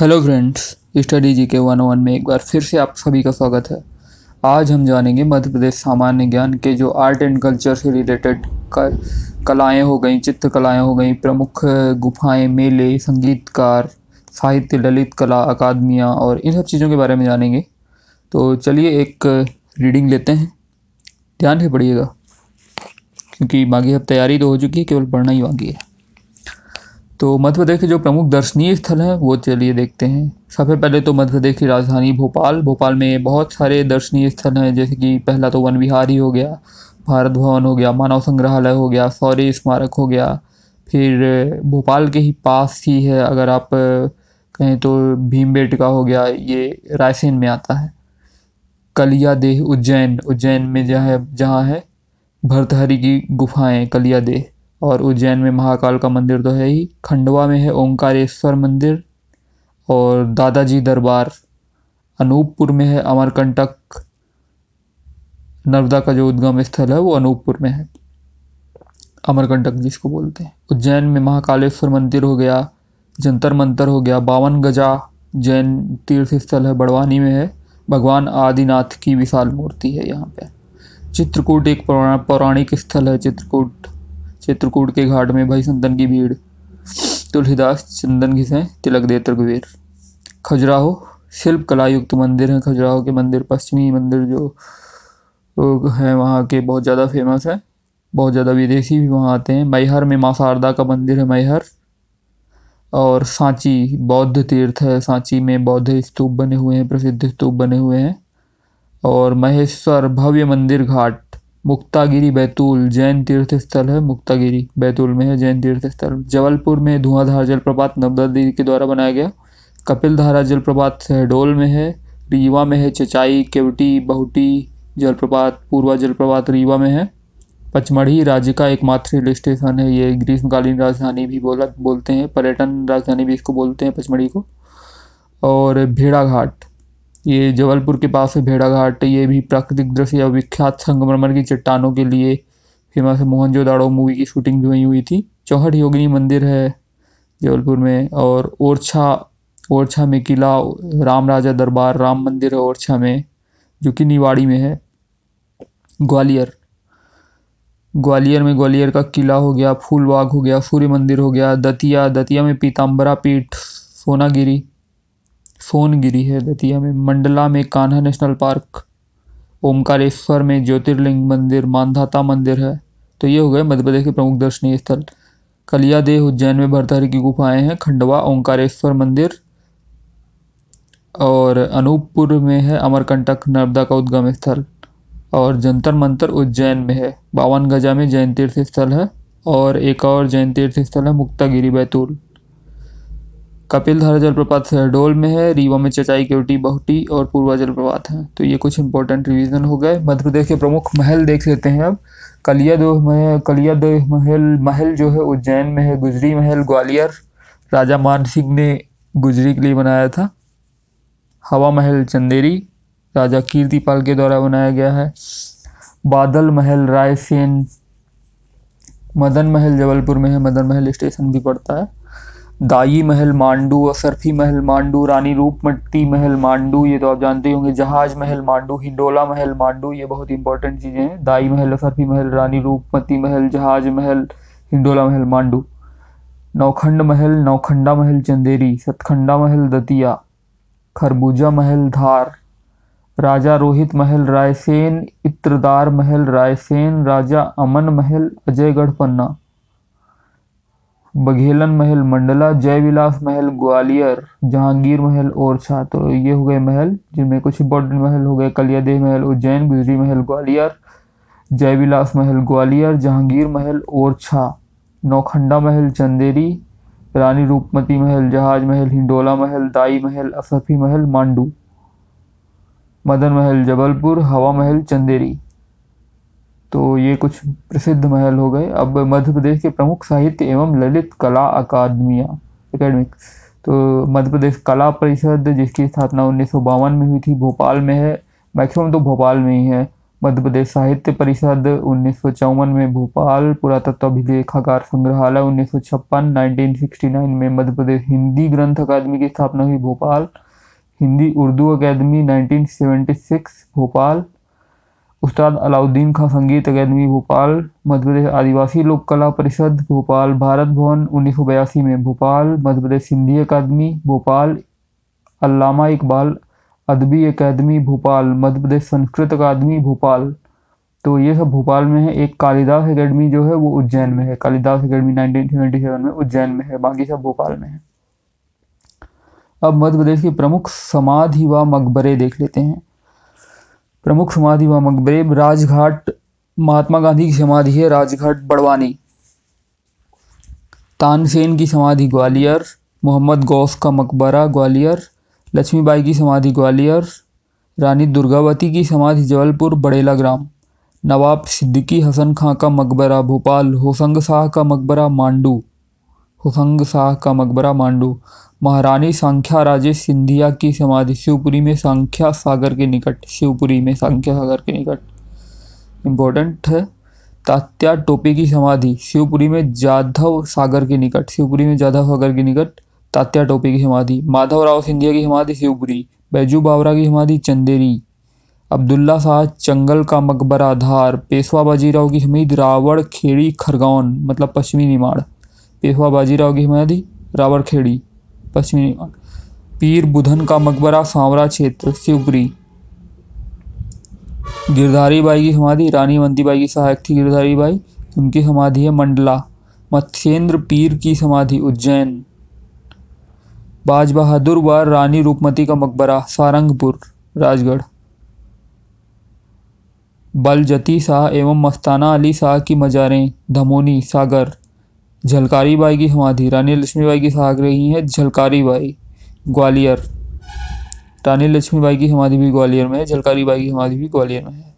Hello friends, study G K one one में एक बार फिर से आप सभी का स्वागत है। आज हम जानेंगे मध्य प्रदेश सामान्य ज्ञान के जो आर्ट एंड कल्चर से रिलेटेड कलाएँ हो गई, चित्रकलाएँ हो गई, प्रमुख गुफाएँ, मेले, संगीतकार, साहित्य, ललित कला, अकादमियाँ और इन सब चीज़ों के बारे में जानेंगे। तो चलिए एक रीडिंग लेते हैं। ध्यान से पढ़िएगा, क्योंकि बाकी अब तैयारी तो हो चुकी है, केवल पढ़ना ही बाकी है। तो मध्य प्रदेश के जो प्रमुख दर्शनीय स्थल हैं, वो चलिए देखते हैं। सबसे पहले तो मध्य प्रदेश की राजधानी भोपाल। भोपाल में बहुत सारे दर्शनीय स्थल हैं, जैसे कि पहला तो वन विहार ही गया, भारत भवन हो गया, मानव संग्रहालय हो गया, शौर्य स्मारक हो गया। फिर भोपाल के ही पास ही है, अगर आप कहें तो भीम का हो गया, ये रायसेन में आता है। कलिया देह उज्जैन। उज्जैन में जहाँ है जहाँ है भरतहरी की गुफाएँ कलिया देह और उज्जैन में महाकाल का मंदिर तो है ही, खंडवा में है ओंकारेश्वर मंदिर और दादाजी दरबार, अनूपपुर में है अमरकंटक, नर्मदा का जो उद्गम स्थल है वो अनूपपुर में है। अमरकंटक जिसको बोलते हैं। उज्जैन में महाकालेश्वर मंदिर हो गया, जंतर मंतर हो गया, बावन गजा जैन तीर्थ स्थल है, बड़वानी में है। भगवान आदिनाथ की विशाल मूर्ति है यहाँ पे। चित्रकूट एक पौराणिक स्थल है, चित्रकूट। चित्रकूट के घाट में भाई संतन की भीड़। तुलसीदास चंदन घिसे तिलक दे रघुवीर खजुराहो शिल्प कला युक्त मंदिर है। खजुराहो के मंदिर, पश्चिमी मंदिर जो हैं, वहाँ के बहुत ज़्यादा फ़ेमस है। बहुत ज़्यादा विदेशी भी वहाँ आते हैं। मैहर में माँ शारदा का मंदिर है मैहर। और सांची बौद्ध तीर्थ है। सांची में बौद्ध स्तूप बने हुए हैं, प्रसिद्ध स्तूप बने हुए हैं। और महेश्वर भव्य मंदिर घाट मुक्तागिरी बैतूल जैन तीर्थ स्थल है। मुक्तागिरी बैतूल में है, जैन तीर्थ स्थल जबलपुर में धुआंधार जलप्रपात नर्मदा देवी के द्वारा बनाया गया। कपिल धारा जलप्रपात शहडोल में है। रीवा में है, चचाई, केवटी, बहुटी जलप्रपात, पूर्वा जलप्रपात रीवा में है। पचमढ़ी राज्य का एकमात्र हिल स्टेशन है। ये ग्रीष्मकालीन राजधानी भी बोला बोलते हैं। पर्यटन राजधानी भी इसको बोलते हैं, पचमढ़ी को। और भेड़ा घाट ये जबलपुर के पास है, भेड़ा घाट, ये भी प्राकृतिक दृश्य या विख्यात संगमरमर की चट्टानों के लिए फ़ेमस है मोहनजोदाड़ो मूवी की शूटिंग भी वहीं हुई थी। चौहट योगिनी मंदिर है जबलपुर में और ओरछा ओरछा में किला, राम राजा दरबार, राम मंदिर है ओरछा में, जो कि निवाड़ी में है। ग्वालियर ग्वालियर में ग्वालियर का किला हो गया, फूलबाग हो गया, सूर्य मंदिर हो गया, दतिया दतिया में पीताम्बरा पीठ, सोनागिरी सोनगिरी है, दतिया में, मंडला में, कान्हा नेशनल पार्क, ओमकारेश्वर में, ज्योतिर्लिंग मंदिर, मानधाता मंदिर है। तो ये हो गए मध्य प्रदेश के प्रमुख दर्शनीय स्थल। कलिया देह उज्जैन में भरतहरी की गुफाएँ हैं, खंडवा ओंकारेश्वर मंदिर, और अनूपपुर में है अमरकंटक नर्मदा का उद्गम स्थल, और जंतर मंतर उज्जैन में है। बावन गजा में जैन तीर्थ स्थल है, और एक और जैन तीर्थ स्थल है मुक्तागिरी बैतूल। कपिलधारा जलप्रपात शहडोल में है, रीवा में चचाई केवटी, बहुटी और पूर्वा जलप्रपात है। तो ये कुछ इंपॉर्टेंट रिवीजन हो गए। मध्य प्रदेश के प्रमुख महल देख लेते हैं अब। कलिया दो महल कलिया दो महल महल जो है, उज्जैन में है, गुजरी महल, ग्वालियर। राजा मान सिंह ने गुजरी के लिए बनाया था। हवा महल, चंदेरी। राजा कीर्तिपाल के द्वारा बनाया गया है। बादल महल, रायसेन। मदन महल जबलपुर में है। मदन महल स्टेशन भी पड़ता है। दाई महल मांडू, असरफी महल मांडू, रानी रूपमती महल मांडू, ये तो आप जानते ही होंगे, जहाज़ महल मांडू, हिंडोला महल मांडू, ये बहुत इंपॉर्टेंट चीज़ें हैं। दाई महल, असरफी महल, रानी रूपमती महल, जहाज़ महल, हिंडोला महल मांडू। नौखंड महल, नौखंडा महल चंदेरी, सतखंडा महल दतिया, खरबूजा महल धार, राजा रोहित महल रायसेन, इत्रदार महल रायसेन, राजा अमन महल अजयगढ़ पन्ना। बघेलन महल, मंडला जय विलास महल, ग्वालियर, जहांगीर महल ओरछा तो ये हो गए महल, जिनमें कुछ इंपॉर्टेंट महल हो गए कलियादेह महल उज्जैन गुजरी महल, ग्वालियर जय विलास महल, ग्वालियर, जहांगीर महल ओरछा नौखंडा महल, चंदेरी, रानी रूपमती महल, जहाज़ महल, हिंडोला महल, दाई महल, असफी महल, मांडू, मदन महल, जबलपुर, हवा महल, चंदेरी। तो ये कुछ प्रसिद्ध महल हो गए। अब मध्य प्रदेश के प्रमुख साहित्य एवं ललित कला अकादमियाँ एकेडमिक तो मध्य प्रदेश कला परिषद, जिसकी स्थापना उन्नीस सौ बावन में हुई थी, भोपाल में है। मैक्सिमम तो भोपाल में ही है। मध्य प्रदेश साहित्य परिषद उन्नीस सौ चौवन में भोपाल, पुरातत्व अभिलेखागार संग्रहालय उन्नीस सौ छप्पन में मध्य प्रदेश हिंदी ग्रंथ अकादमी की स्थापना हुई, भोपाल। हिंदी उर्दू अकेदमी 1976 भोपाल। उस्ताद अलाउद्दीन खां संगीत अकेदमी, भोपाल मध्य प्रदेश आदिवासी लोक कला परिषद, भोपाल भारत भवन, उन्नीस सौ बयासी में भोपाल मध्य प्रदेश सिंधी अकादमी, भोपाल अल्लामा इकबाल अदबी अकादमी, भोपाल मध्य प्रदेश संस्कृत अकादमी, भोपाल। तो ये सब भोपाल में है। एक कालिदास अकेडमी जो है वो उज्जैन में है। कालिदास अकेडमी 1977 में उज्जैन में है। बाकी सब भोपाल में है। अब मध्य प्रदेश के प्रमुख समाधि व मकबरे देख लेते हैं। प्रमुख समाधि व मकबरे, राजघाट, महात्मा गांधी की समाधि है, राजघाट, बड़वानी। तानसेन की समाधि, ग्वालियर। मोहम्मद गौस का मकबरा, ग्वालियर। लक्ष्मीबाई की समाधि, ग्वालियर। रानी दुर्गावती की समाधि, जबलपुर, बड़ेला ग्राम। नवाब सिद्दीकी हसन खां का मकबरा, भोपाल। होसंग शाह का मकबरा, मांडू। होसंग शाह का मकबरा, मांडू। महारानी सांख्या राजेश सिंधिया की समाधि, शिवपुरी में सांख्या सागर के निकट, शिवपुरी में सांख्या सागर के निकट। इम्पोर्टेंट है। तात्या टोपे की समाधि, शिवपुरी में जाधव सागर के निकट, शिवपुरी में जाधव सागर के निकट तात्या टोपे की समाधि, माधव राव सिंधिया की समाधि, शिवपुरी, बैजू बावरा की समाधि, चंदेरी, अब्दुल्ला शाह चंगल का मकबरा, धार, पेशवा बाजीराव की समाधि रावण खेड़ी खरगौन मतलब पश्चिमी निमाड़। पेशवा बाजीराव की समाधि रावण खेड़ी पश्चिमी पीर बुधन का मकबरा सांवरा क्षेत्र शिवपुरी गिरधारी बाई की समाधि, रानी मंतीबाई की सहायक थी गिरधारी बाई। उनकी समाधि है मंडला, मत्स्येंद्र पीर की समाधि, उज्जैन। बाज बहादुर व रानी रूपमती का मकबरा, सारंगपुर, राजगढ़। बलजती शाह एवं मस्ताना अली शाह की मज़ारें, धमोनी, सागर। झलकारी बाई की समाधि रानी लक्ष्मीबाई की सहायक रही है झलकारी बाई ग्वालियर। रानी लक्ष्मीबाई की समाधि भी ग्वालियर में है झलकारी बाई की समाधि भी ग्वालियर में है।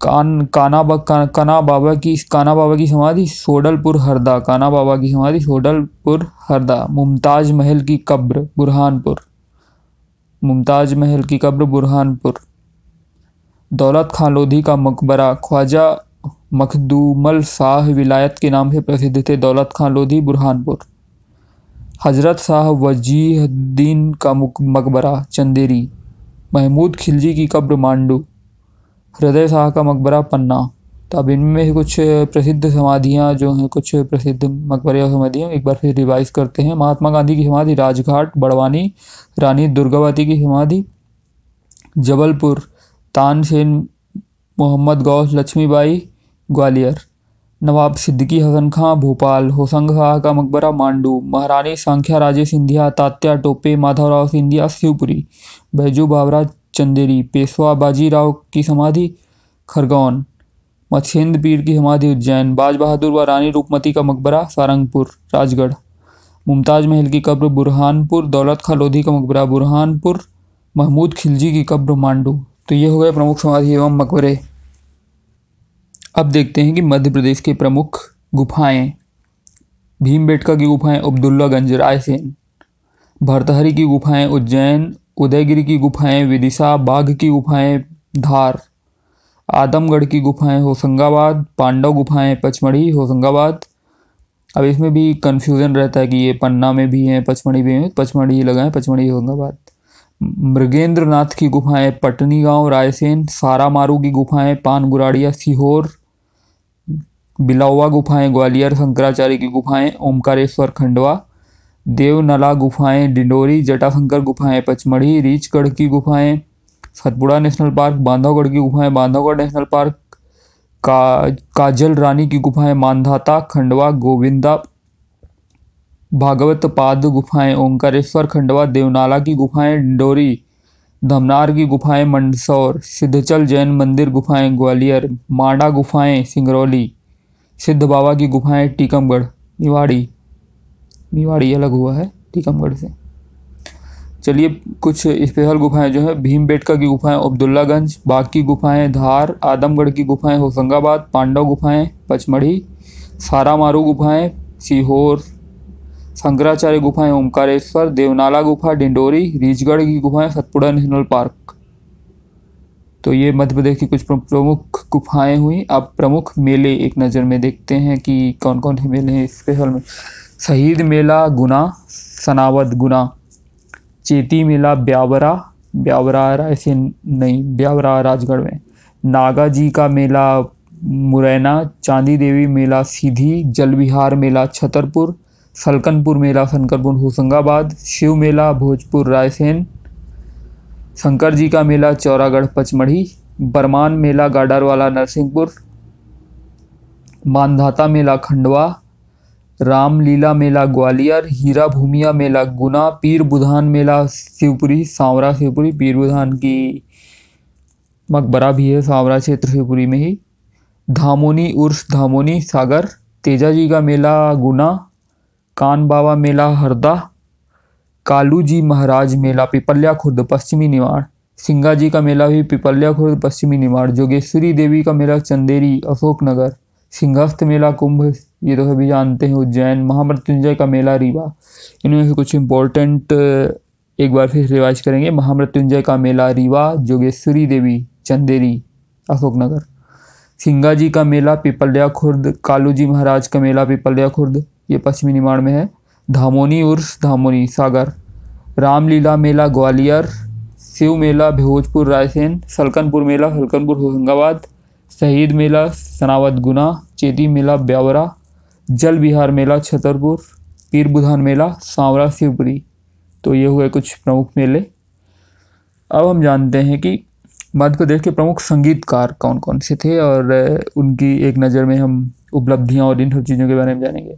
कान काना बा, का, काना बाबा की काना बाबा की समाधि सोडलपुर हरदा काना बाबा की समाधि सोडलपुर हरदा। मुमताज़ महल की कब्र बुरहानपुर। मुमताज़ महल की कब्र बुरहानपुर। दौलत खान लोधी का मकबरा ख्वाजा मखदूमल शाह विलायत के नाम से प्रसिद्ध थे दौलत खान लोधी, बुरहानपुर। हज़रत शाह वजीहुद्दीन का मकबरा, चंदेरी। महमूद खिलजी की कब्र, मांडू। हृदय शाह का मकबरा, पन्ना। तो अब इनमें कुछ प्रसिद्ध समाधियाँ जो हैं, कुछ प्रसिद्ध मकबरे और समाधियाँ एक बार फिर रिवाइज करते हैं। महात्मा गांधी की समाधि राजघाट, बड़वानी, रानी दुर्गावती की समाधि, जबलपुर, तानसेन, मोहम्मद गौस, लक्ष्मीबाई ग्वालियर। नवाब सिद्दीकी, हसन खां, भोपाल, होसंग शाह का मकबरा मांडू, महारानी सांख्या राजे सिंधिया, तात्या टोपे, माधवराव सिंधिया, शिवपुरी, बैजू बाबरा चंदेरी, पेशवा, बाजीराव की समाधि, खरगौन, मत्स्येंद्र पीर की समाधि, उज्जैन, बाज बहादुर व रानी रूपमती का मकबरा, सारंगपुर, राजगढ़, मुमताज़ महल की कब्र, बुरहानपुर, दौलत खां लोधी का मकबरा, बुरहानपुर, महमूद खिलजी की कब्र, मांडू। तो ये हो गए प्रमुख समाधि एवं मकबरे। अब देखते हैं कि मध्य प्रदेश के प्रमुख गुफाएँ भीमबेटका की गुफाएँ अब्दुल्लागंज रायसेन भरतहरी की गुफाएँ, उज्जैन, उदयगिरी की गुफाएँ, विदिशा, बाघ की गुफाएँ, धार, आदमगढ़ की गुफाएँ, होशंगाबाद, पांडव गुफाएँ, पचमढ़ी, होशंगाबाद। अब इसमें भी कन्फ्यूज़न रहता है कि ये पन्ना में भी हैं, पचमढ़ी भी हैं, पचमढ़ी है पचमढ़ी होशंगाबाद। मृगेंद्र नाथ की गुफाएँ, पटनी गाँव, रायसेन सारा मारू की गुफाएँ, पान गुराड़िया, सीहोर बिलावा गुफाएँ, ग्वालियर शंकराचार्य की गुफाएँ, ओमकारेश्वर खंडवा, देवनला गुफाएँ, डिंडोरी, जटाशंकर गुफाएँ, पचमढ़ी, रीचगढ़ की गुफाएँ, सतपुड़ा नेशनल पार्क, बांधवगढ़ की गुफाएँ, बांधवगढ़ नेशनल पार्क, का, काजल रानी की गुफाएँ मानधाता खंडवा, गोविंदा, भागवत पाद गुफाएँ ओंकारेश्वर खंडवा, देवनाला की गुफाएँ, डिंडोरी, धमनार की गुफाएँ, मंदसौर, सिद्धचल जैन मंदिर गुफाएँ, ग्वालियर, मांडा गुफाएँ, सिंगरौली। सिद्ध बाबा की गुफाएँ टीकमगढ़, निवाड़ी। निवाड़ी अलग हुआ है, टीकमगढ़ से। चलिए, कुछ स्पेशल गुफाएँ जो है, भीमबेटका की गुफाएँ, अब्दुल्लागंज बाग की गुफाएँ, धार, आदमगढ़ की गुफाएँ, होशंगाबाद, पांडव गुफाएँ, पचमढ़ी, सारामारू गुफाएँ, सीहोर, शंकराचार्य गुफाएँ ओमकारेश्वर देवनाला गुफा, डिंडोरी रीचगढ़ की गुफाएँ, सतपुड़ा नेशनल पार्क। तो ये मध्य प्रदेश की कुछ प्रमुख गुफाएँ हुई। अब प्रमुख मेले एक नज़र में देखते हैं कि कौन कौन से मेले हैं। स्पेशल में शहीद मेला, गुना सनावद गुना, चेती मेला, ब्यावरा ब्यावरा ऐसे नहीं, ब्यावरा राजगढ़ में नागा जी का मेला, मुरैना, चांदी देवी मेला सीधी जल विहार मेला छतरपुर, सलकनपुर मेला सनकरपुर होशंगाबाद, शिव मेला भोजपुर रायसेन, शंकर जी का मेला चौरागढ़ पचमढ़ी बरमान मेला, गाडरवाला, नरसिंहपुर, मानधाता मेला, खंडवा, रामलीला मेला, ग्वालियर हीरा भूमिया मेला, गुना, पीर बुधान मेला, शिवपुरी, सांवरा शिवपुरी, पीर बुधान की मकबरा भी है, सांवरा क्षेत्र शिवपुरी में ही। धामोनी उर्स, धामोनी सागर तेजा जी का मेला, गुना कान बाबा मेला, हरदा कालू जी महाराज मेला, पिपल्या खुर्द, पश्चिमी निवाड़। सिंगा जी का मेला भी पिपल्या खुर्द पश्चिमी निवाड़ जोगेश्वरी देवी का मेला चंदेरी, अशोकनगर, सिंहस्थ मेला, कुंभ, ये तो सभी जानते हैं, उज्जैन, महामृत्युंजय का मेला, रीवा। इनमें से कुछ इम्पोर्टेंट एक बार फिर रिवाइज करेंगे। महामृत्युंजय का मेला, रीवा, जोगेश्वरी देवी, चंदेरी, अशोकनगर। सिंगा जी का मेला पिपल्या खुर्द कालू जी महाराज का मेला पिपल्या खुर्द ये पश्चिमी निमाड़ में है। धामोनी उर्स, धामोनी सागर। रामलीला मेला, ग्वालियर शिव मेला, भोजपुर, रायसेन, सलकनपुर मेला, सलकनपुर, होशंगाबाद, शहीद मेला, सनावत गुना, चेती मेला, ब्यावरा, जल विहार मेला, छतरपुर, पीर बुधान मेला, सांवरा, शिवपुरी। तो ये हुए कुछ प्रमुख मेले। अब हम जानते हैं कि मध्य प्रदेश के प्रमुख संगीतकार कौन कौन से थे और उनकी एक नज़र में हम उपलब्धियाँ और इन सब चीज़ों के बारे में जानेंगे।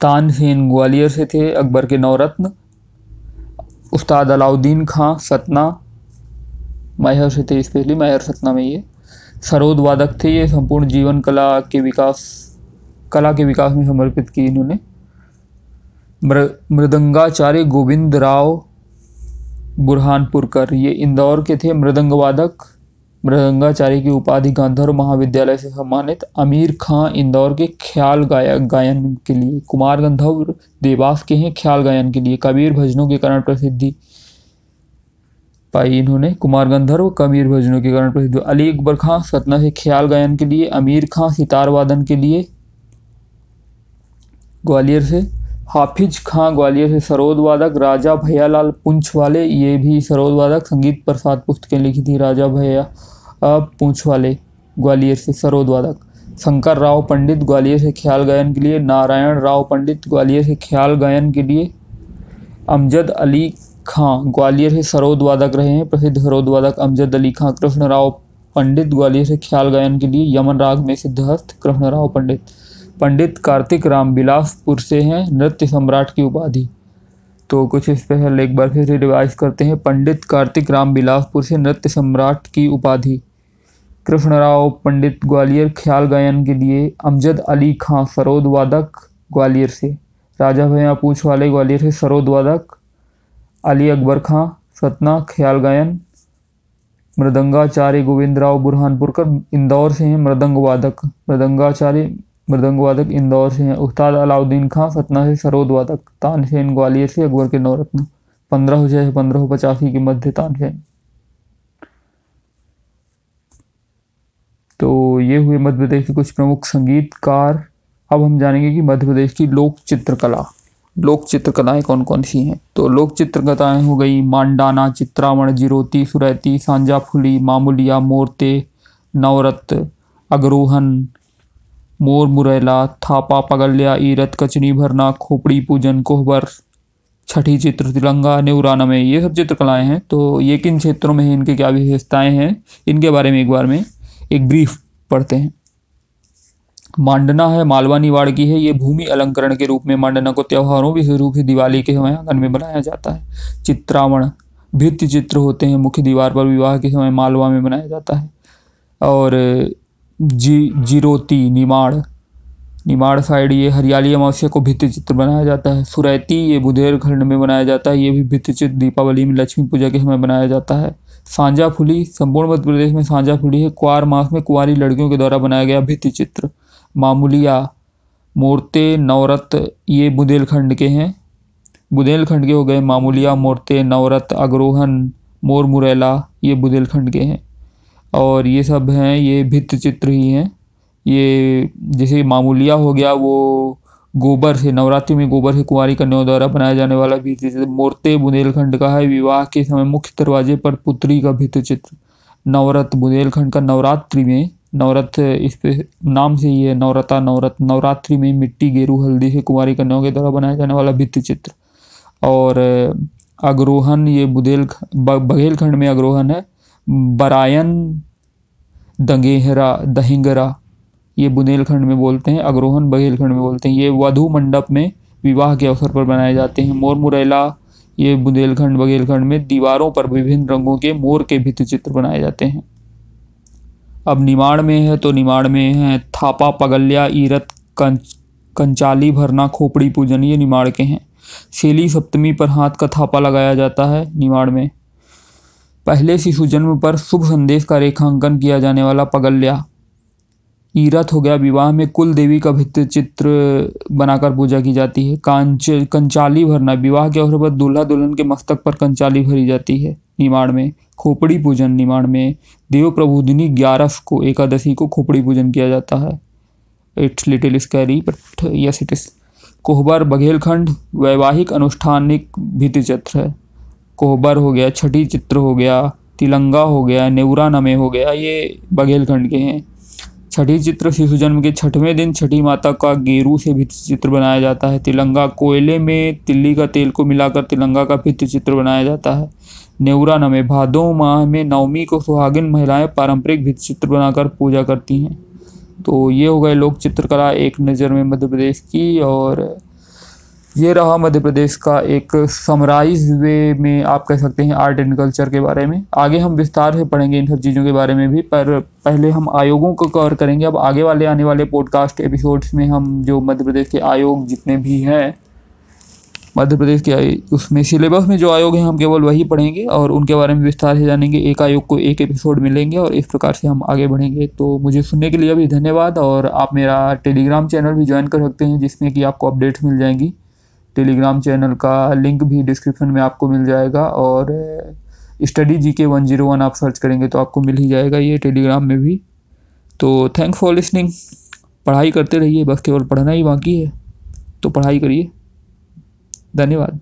तानसेन ग्वालियर से थे, अकबर के नवरत्न उस्ताद अलाउद्दीन खां सतना, मैहर से थे स्पेशली, मैहर सतना में ये। सरोद वादक थे ये, संपूर्ण जीवन कला के विकास, कला के विकास में समर्पित की इन्होंने। मृ, मृदंगाचार्य गोविंद राव बुरहानपुरकर, ये इंदौर के थे। मृदंग वादक मृदंगाचार्य की उपाधि गांधर्व महाविद्यालय से सम्मानित अमीर खां इंदौर के ख्याल गायक गायन के लिए। कुमार गंधर्व देवास के हैं ख्याल गायन के लिए। कबीर भजनों के कारण प्रसिद्धि पाई इन्होंने। कुमार गंधर्व कबीर भजनों के कारण प्रसिद्ध। अली अकबर खां सतना से ख्याल गायन के लिए। अमीर खां सितार वादन के लिए। ग्वालियर से हाफिज खां ग्वालियर से सरोद वादक, राजा भैयालाल पुंछ वाले, ये भी सरोद वादक, संगीत प्रसाद पुस्तकें लिखी थी राजा भैया पूंछ वाले, ग्वालियर से सरोद वादक। शंकर राव पंडित, ग्वालियर से ख्याल गायन के लिए, नारायण राव पंडित, ग्वालियर से ख्याल गायन के लिए, अमजद अली खां, ग्वालियर से सरोद वादक रहे हैं, प्रसिद्ध सरोद वादक अमजद अली खां कृष्ण राव पंडित, ग्वालियर से ख्याल गायन के लिए, यमन राग में सिद्धहस्त कृष्ण राव पंडित। पंडित कार्तिक राम बिलासपुर से हैं, नृत्य सम्राट की उपाधि। तो कुछ इस पर एक बार फिर रिवाइज करते हैं। पंडित कार्तिक राम बिलासपुर से नृत्य सम्राट की उपाधि। कृष्ण राव पंडित ग्वालियर ख्याल गायन के लिए अमजद अली खां सरोद वादक ग्वालियर से। राजा भैया पूछ वाले ग्वालियर से सरोद वादक, अली अकबर खां सतना ख्याल गायन। मृदंगाचार्य गोविंद राव बुरहानपुरकर इंदौर से हैं, मृदंग वादक। मृदंगाचार्य मृदंग वादक इंदौर से हैं। उस्ताद अलाउद्दीन खां सतना से सरोद वादक तानसेन ग्वालियर से अकबर के नवरत्न पंद्रह से पंद्रह पचासी के मध्य तानसेन। तो ये हुए मध्य प्रदेश के कुछ प्रमुख संगीतकार। अब हम जानेंगे कि मध्य प्रदेश की लोक चित्रकला। लोक चित्रकलाएँ कौन कौन सी हैं? तो लोक चित्रकलाएँ हो गई मांडाना, चित्रावण, जिरोती, सुरैती सांजा फुली, मामूलिया, मोरते नवरत अगरोहन मोर मुरैला, थापा पगल्या, ईरत, कचनी भरना, खोपड़ी पूजन, कोहबर, छठी चित्र, तिलंगा नेवराना में ये सब चित्रकलाएँ हैं। तो ये किन क्षेत्रों में इनके क्या विशेषताएँ हैं? इनके बारे में एक बार में एक ब्रीफ पढ़ते हैं। मांडना है, मालवा निवाड़ की है, ये भूमि अलंकरण के रूप में मांडना को त्योहारों विशेष रूप से दिवाली के समय आँगन में बनाया जाता है। चित्रावण, भित्ति चित्र होते हैं, मुख्य दीवार पर विवाह के समय मालवा में बनाया जाता है। और जी, जीरोती, निमाड़। निमाड़ साइड ये हरियाली अमावस्या को भित्ति चित्र बनाया जाता है। सुरैती ये बुधेरखंड में बनाया जाता है। ये भी भित्ति चित्र दीपावली में लक्ष्मी पूजा के समय बनाया जाता है। सांझा फुली संपूर्ण मध्य प्रदेश में सांझा फुली है। कुआर मास में कुंवारी लड़कियों के द्वारा बनाया गया भित्ति चित्र मामूलिया, मोरते नवरत ये बुंदेलखंड के हैं। बुंदेलखंड के हो गए मामूलिया, मोरते नवरत अग्रोहन मोर मुरैला ये बुंदेलखंड के हैं। और ये सब हैं, ये भित्त चित्र ही हैं। ये जैसे मामूलिया हो गया, वो गोबर से, नवरात्रि में गोबर से कुंवारी कन्याओं द्वारा बनाया जाने वाला भित्त चित्र मूर्ते बुंदेलखंड का है, विवाह के समय मुख्य दरवाजे पर पुत्री का भित्त चित्र नवरत बुंदेलखंड का नवरात्रि में नवरत इस पे नाम से ही है, नवरता नवरत नवरात्रि में मिट्टी, गेरू, हल्दी से कुंवारी कन्याओं के द्वारा बनाया जाने वाला भित्त चित्र और अग्रोहन ये बुदेल बघेलखंड में अग्रोहन है। बरायन, दंगेहरा, दहिंगरा, ये बुंदेलखंड में बोलते हैं, अग्रोहन बघेलखंड में बोलते हैं, ये वधु मंडप में विवाह के अवसर पर बनाए जाते हैं। मोर मुरैला, ये बुंदेलखंड बघेलखंड में दीवारों पर विभिन्न रंगों के मोर के भित्ति चित्र बनाए जाते हैं। अब निमाड़ में है तो निमाड़ में है, थापा, पगल्या, ईरत कंच कंचाली, भरना, खोपड़ी पूजन ये निमाड़ के हैं। शेली सप्तमी पर हाथ का थापा लगाया जाता है निमाड़ में। पहले शिशु जन्म पर शुभ संदेश का रेखांकन किया जाने वाला पगल्या। ईरत हो गया विवाह में कुल देवी का भित्ति चित्र बनाकर पूजा की जाती है। कांच, कंचाली भरना, विवाह के अवसर पर दूल्हा दुल्हन के मस्तक पर कंचाली भरी जाती है। निमाड़ में, खोपड़ी पूजन निमाड़ में देव प्रबोधिनी ग्यारह को एकादशी को खोपड़ी पूजन किया जाता है। It's little scary, but yes it is Kohbar Baghelkhand वैवाहिक अनुष्ठानिक भित्ति चित्र है। कोहबर हो गया, छठी चित्र हो गया, तिलंगा हो गया नेवरा नमे हो गया, ये बघेलखंड के हैं। छठी चित्र शिशु जन्म के छठवें दिन छठी माता का गेरू से भित्त चित्र बनाया जाता है। तिलंगा कोयले में तिल्ली का तेल को मिलाकर तिलंगा का भित्त चित्र बनाया जाता है। नेवरा नमे भादो माह में नवमी को सुहागिन महिलाएँ पारंपरिक भित्त चित्र बनाकर पूजा करती हैं। तो ये हो गए लोक चित्रकला एक नज़र में मध्य प्रदेश की और ये रहा मध्य प्रदेश का एक समराइज वे में आप कह सकते हैं आर्ट एंड कल्चर के बारे में। आगे हम विस्तार से पढ़ेंगे इन सब चीज़ों के बारे में भी, पर पहले हम आयोगों को कवर करेंगे। अब आगे वाले, आने वाले पॉडकास्ट एपिसोड्स में हम जो मध्य प्रदेश के आयोग जितने भी हैं, मध्य प्रदेश के उसमें सिलेबस में जो आयोग हैं, हम केवल वही पढ़ेंगे और उनके बारे में विस्तार से जानेंगे। एक आयोग को एक एपिसोड मिलेंगे और इस प्रकार से हम आगे बढ़ेंगे। तो मुझे सुनने के लिए भी धन्यवाद और आप मेरा टेलीग्राम चैनल भी ज्वाइन कर सकते हैं, जिसमें कि आपको अपडेट्स मिल जाएँगी। टेलीग्राम चैनल का लिंक भी डिस्क्रिप्शन में आपको मिल जाएगा और study G K one zero one आप सर्च करेंगे तो आपको मिल ही जाएगा ये टेलीग्राम में भी। तो थैंक्स फॉर लिसनिंग पढ़ाई करते रहिए, बस केवल पढ़ना ही बाकी है। तो पढ़ाई करिए। धन्यवाद।